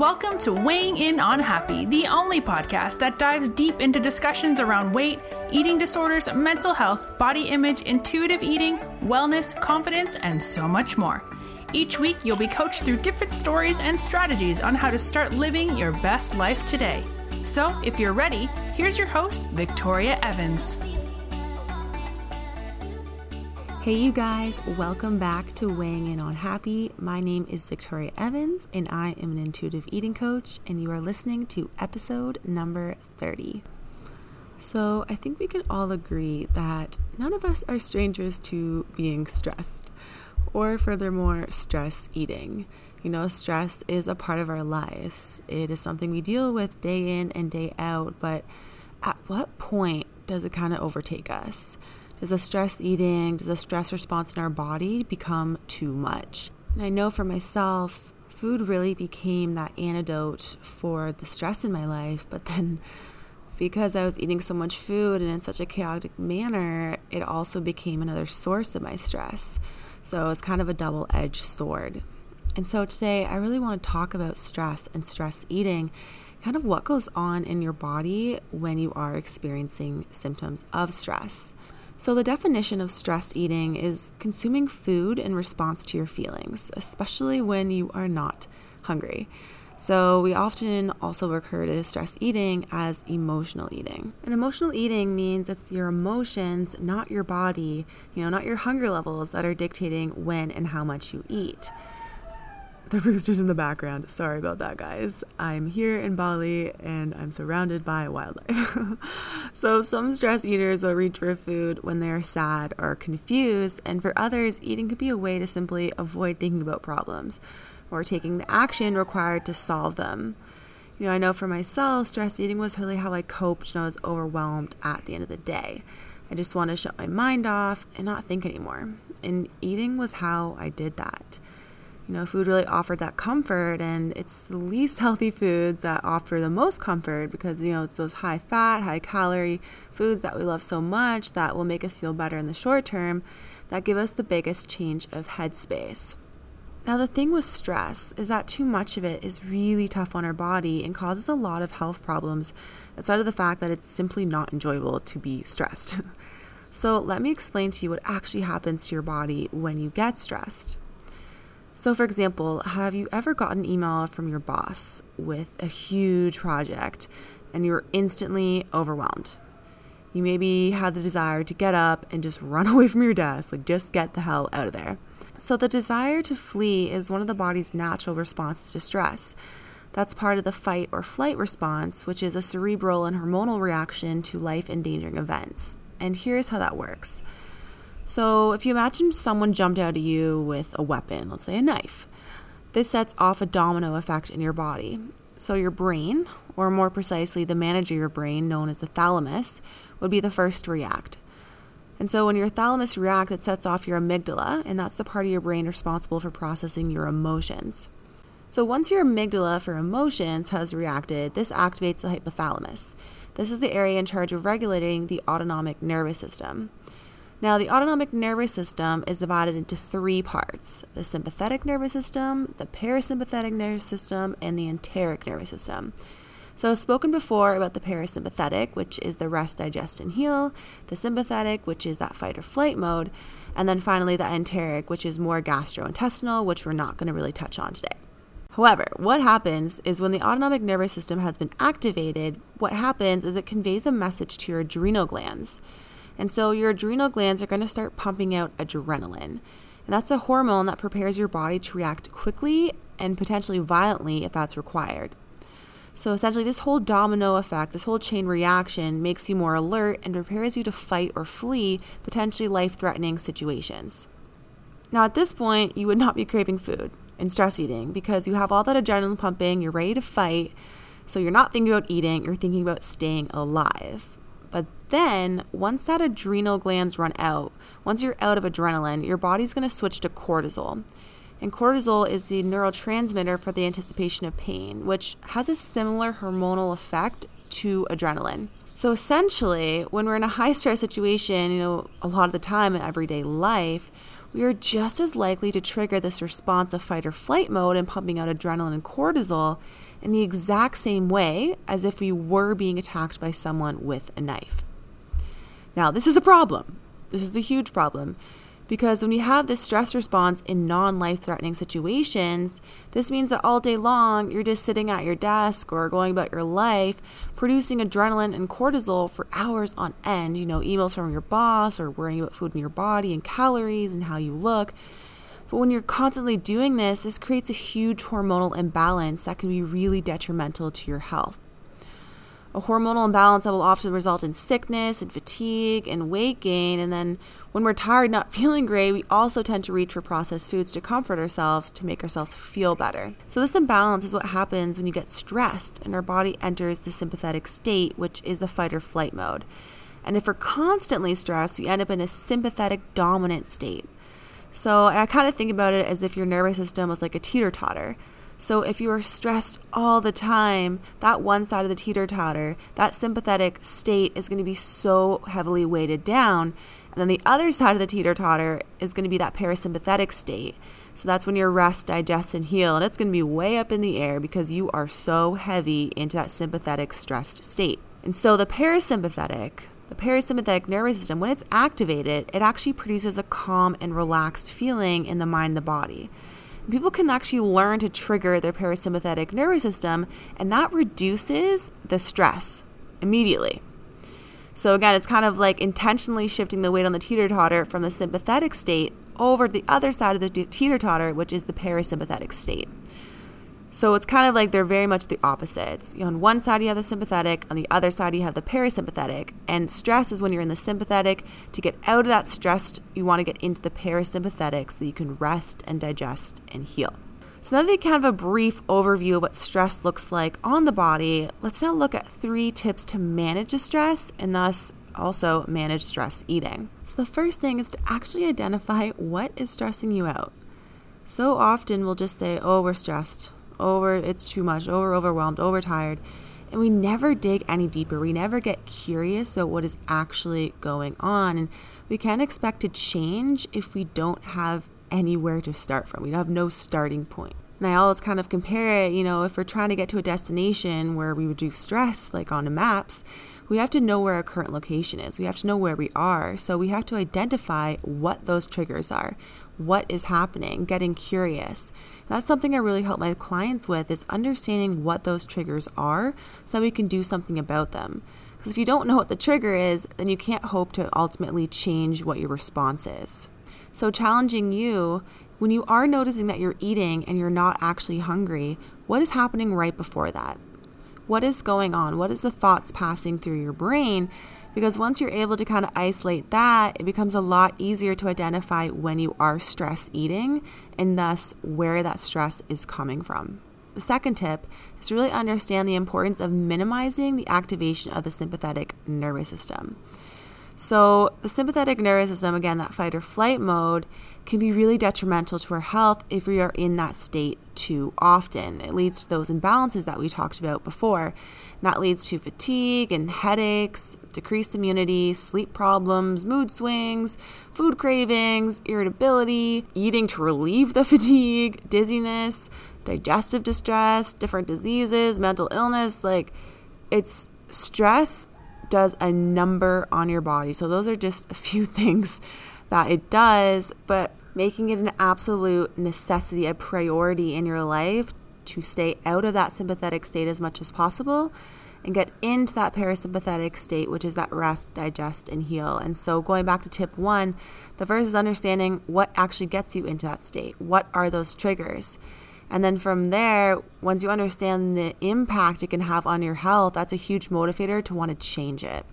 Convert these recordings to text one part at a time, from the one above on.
Welcome to Weighing In on Happy, the only podcast that dives deep into discussions around weight, eating disorders, mental health, body image, intuitive eating, wellness, confidence, and so much more. Each week, you'll be coached through different stories and strategies on how to start living your best life today. So, if you're ready, here's your host, Victoria Evans. Hey, you guys, welcome back to Weighing In on Happy. My name is Victoria Evans, and I am an intuitive eating coach, and you are listening to episode number 30. So, I think we can all agree that none of us are strangers to being stressed, or furthermore, stress eating. You know, stress is a part of our lives, it is something we deal with day in and day out, but at what point does it kind of overtake us? Does a stress eating, does a stress response in our body become too much? And I know for myself, food really became that antidote for the stress in my life, but then because I was eating so much food and in such a chaotic manner, it also became another source of my stress. So it's kind of a double edged sword. And so today, I really want to talk about stress and stress eating, kind of what goes on in your body when you are experiencing symptoms of stress. So, the definition of stress eating is consuming food in response to your feelings, especially when you are not hungry. So, we often also refer to stress eating as emotional eating. And emotional eating means it's your emotions, not your body, you know, not your hunger levels that are dictating when and how much you eat the roosters in the background. Sorry about that, guys. I'm here in Bali and I'm surrounded by wildlife. so, some stress eaters will reach for food when they are sad or confused, and for others, eating could be a way to simply avoid thinking about problems or taking the action required to solve them. You know, I know for myself, stress eating was really how I coped when I was overwhelmed at the end of the day. I just wanted to shut my mind off and not think anymore. And eating was how I did that you know, food really offered that comfort, and it's the least healthy foods that offer the most comfort because, you know, it's those high fat, high calorie foods that we love so much that will make us feel better in the short term that give us the biggest change of headspace. Now, the thing with stress is that too much of it is really tough on our body and causes a lot of health problems, aside of the fact that it's simply not enjoyable to be stressed. so, let me explain to you what actually happens to your body when you get stressed. So, for example, have you ever gotten an email from your boss with a huge project and you're instantly overwhelmed? You maybe had the desire to get up and just run away from your desk, like just get the hell out of there. So, the desire to flee is one of the body's natural responses to stress. That's part of the fight or flight response, which is a cerebral and hormonal reaction to life endangering events. And here's how that works. So, if you imagine someone jumped out at you with a weapon, let's say a knife, this sets off a domino effect in your body. So, your brain, or more precisely, the manager of your brain, known as the thalamus, would be the first to react. And so, when your thalamus reacts, it sets off your amygdala, and that's the part of your brain responsible for processing your emotions. So, once your amygdala for emotions has reacted, this activates the hypothalamus. This is the area in charge of regulating the autonomic nervous system. Now, the autonomic nervous system is divided into three parts the sympathetic nervous system, the parasympathetic nervous system, and the enteric nervous system. So, I've spoken before about the parasympathetic, which is the rest, digest, and heal, the sympathetic, which is that fight or flight mode, and then finally the enteric, which is more gastrointestinal, which we're not going to really touch on today. However, what happens is when the autonomic nervous system has been activated, what happens is it conveys a message to your adrenal glands. And so your adrenal glands are going to start pumping out adrenaline. And that's a hormone that prepares your body to react quickly and potentially violently if that's required. So essentially, this whole domino effect, this whole chain reaction makes you more alert and prepares you to fight or flee potentially life threatening situations. Now, at this point, you would not be craving food and stress eating because you have all that adrenaline pumping, you're ready to fight. So you're not thinking about eating, you're thinking about staying alive. But then, once that adrenal glands run out, once you're out of adrenaline, your body's going to switch to cortisol. And cortisol is the neurotransmitter for the anticipation of pain, which has a similar hormonal effect to adrenaline. So essentially, when we're in a high stress situation, you know, a lot of the time in everyday life, we are just as likely to trigger this response of fight or flight mode and pumping out adrenaline and cortisol in the exact same way as if we were being attacked by someone with a knife. Now, this is a problem. This is a huge problem because when you have this stress response in non life threatening situations, this means that all day long you're just sitting at your desk or going about your life, producing adrenaline and cortisol for hours on end. You know, emails from your boss or worrying about food in your body and calories and how you look. But when you're constantly doing this, this creates a huge hormonal imbalance that can be really detrimental to your health a hormonal imbalance that will often result in sickness and fatigue and weight gain. And then when we're tired, not feeling great, we also tend to reach for processed foods to comfort ourselves to make ourselves feel better. So, this imbalance is what happens when you get stressed and our body enters the sympathetic state, which is the fight or flight mode. And if we're constantly stressed, we end up in a sympathetic dominant state. So, I kind of think about it as if your nervous system was like a teeter totter. So if you are stressed all the time, that one side of the teeter totter, that sympathetic state is going to be so heavily weighted down. And then the other side of the teeter totter is going to be that parasympathetic state. So that's when your rest, digest, and heal. And it's going to be way up in the air because you are so heavy into that sympathetic stressed state. And so the parasympathetic, the parasympathetic nervous system, when it's activated, it actually produces a calm and relaxed feeling in the mind the body people can actually learn to trigger their parasympathetic nervous system, and that reduces the stress immediately. So, again, it's kind of like intentionally shifting the weight on the teeter totter from the sympathetic state over the other side of the teeter totter, which is the parasympathetic state. So it's kind of like they're very much the opposites. On one side, you have the sympathetic, on the other side, you have the parasympathetic. And stress is when you're in the sympathetic. To get out of that stress, you want to get into the parasympathetic so you can rest and digest and heal. So now that you kind of a brief overview of what stress looks like on the body, let's now look at three tips to manage the stress and thus also manage stress eating. So the first thing is to actually identify what is stressing you out. So often we'll just say, oh, we're stressed over it's too much, over overwhelmed, overtired. And we never dig any deeper. We never get curious about what is actually going on. And we can't expect to change if we don't have anywhere to start from. We have no starting point. And I always kind of compare it, you know, if we're trying to get to a destination where we reduce stress, like on the maps, we have to know where our current location is. We have to know where we are. So we have to identify what those triggers are, what is happening, getting curious. That's something I really help my clients with is understanding what those triggers are so that we can do something about them. Because if you don't know what the trigger is, then you can't hope to ultimately change what your response is. So, challenging you when you are noticing that you're eating and you're not actually hungry, what is happening right before that? What is going on? What is the thoughts passing through your brain because once you're able to kind of isolate that, it becomes a lot easier to identify when you are stress eating and thus where that stress is coming from. The second tip is to really understand the importance of minimizing the activation of the sympathetic nervous system. So, the sympathetic nervous system, again, that fight or flight mode, can be really detrimental to our health if we are in that state too often. It leads to those imbalances that we talked about before. That leads to fatigue and headaches, decreased immunity, sleep problems, mood swings, food cravings, irritability, eating to relieve the fatigue, dizziness, digestive distress, different diseases, mental illness. Like, it's stress does a number on your body. So, those are just a few things that it does, but making it an absolute necessity, a priority in your life to stay out of that sympathetic state as much as possible and get into that parasympathetic state, which is that rest, digest, and heal. And so, going back to tip one, the first is understanding what actually gets you into that state. What are those triggers? And then from there, once you understand the impact it can have on your health, that's a huge motivator to want to change it.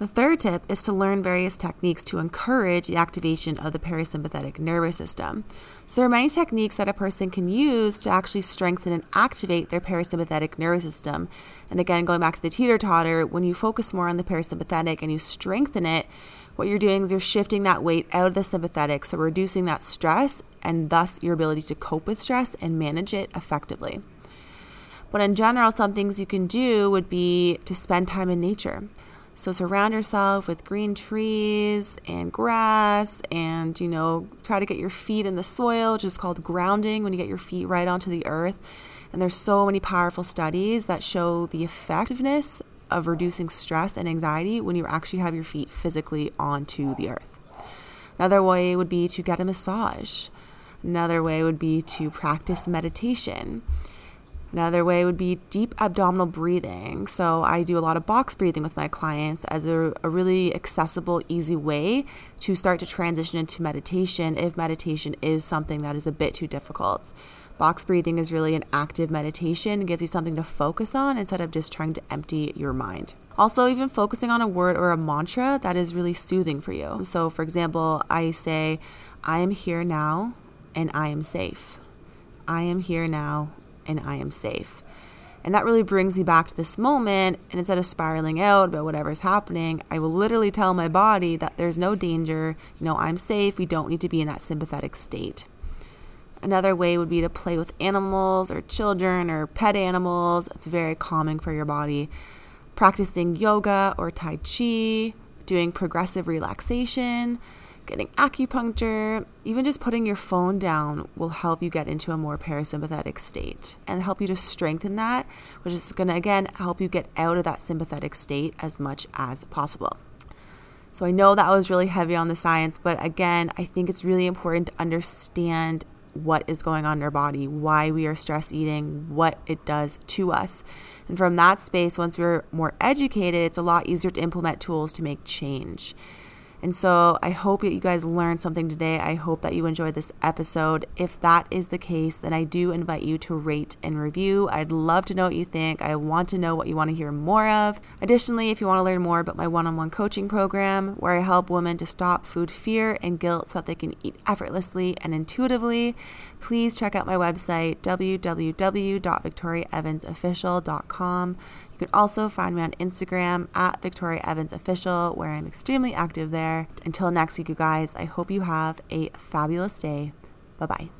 The third tip is to learn various techniques to encourage the activation of the parasympathetic nervous system. So, there are many techniques that a person can use to actually strengthen and activate their parasympathetic nervous system. And again, going back to the teeter totter, when you focus more on the parasympathetic and you strengthen it, what you're doing is you're shifting that weight out of the sympathetic, so reducing that stress and thus your ability to cope with stress and manage it effectively. But in general, some things you can do would be to spend time in nature. So surround yourself with green trees and grass and, you know, try to get your feet in the soil, which is called grounding when you get your feet right onto the earth. And there's so many powerful studies that show the effectiveness of reducing stress and anxiety when you actually have your feet physically onto the earth. Another way would be to get a massage. Another way would be to practice meditation. Another way would be deep abdominal breathing. So, I do a lot of box breathing with my clients as a, a, really accessible, easy way to start to transition into meditation if meditation is something that is a bit too difficult. Box breathing is really an active meditation, it gives you something to focus on instead of just trying to empty your mind. Also, even focusing on a word or a mantra that is really soothing for you. So, for example, I say, I am here now and I am safe. I am here now and I am safe. And that really brings me back to this moment. And instead of spiraling out about whatever's happening, I will literally tell my body that there's no danger. You know, I'm safe. We don't need to be in that sympathetic state. Another way would be to play with animals or children or pet animals. It's very calming for your body. Practicing yoga or Tai Chi, doing progressive relaxation, getting acupuncture, even just putting your phone down will help you get into a more parasympathetic state and help you to strengthen that, which is going to again help you get out of that sympathetic state as much as possible. So I know that was really heavy on the science, but again, I think it's really important to understand what is going on in our body, why we are stress eating, what it does to us. And from that space, once we're more educated, it's a lot easier to implement tools to make change. And so I hope that you guys learned something today. I hope that you enjoyed this episode. If that is the case, then I do invite you to rate and review. I'd love to know what you think. I want to know what you want to hear more of. Additionally, if you want to learn more about my one on one coaching program, where I help women to stop food fear and guilt so that they can eat effortlessly and intuitively, please check out my website, www.victoriaevansofficial.com. You can also find me on Instagram at Victoria Evans Official, where I'm extremely active there. Until next week, you guys, I hope you have a fabulous day. Bye bye.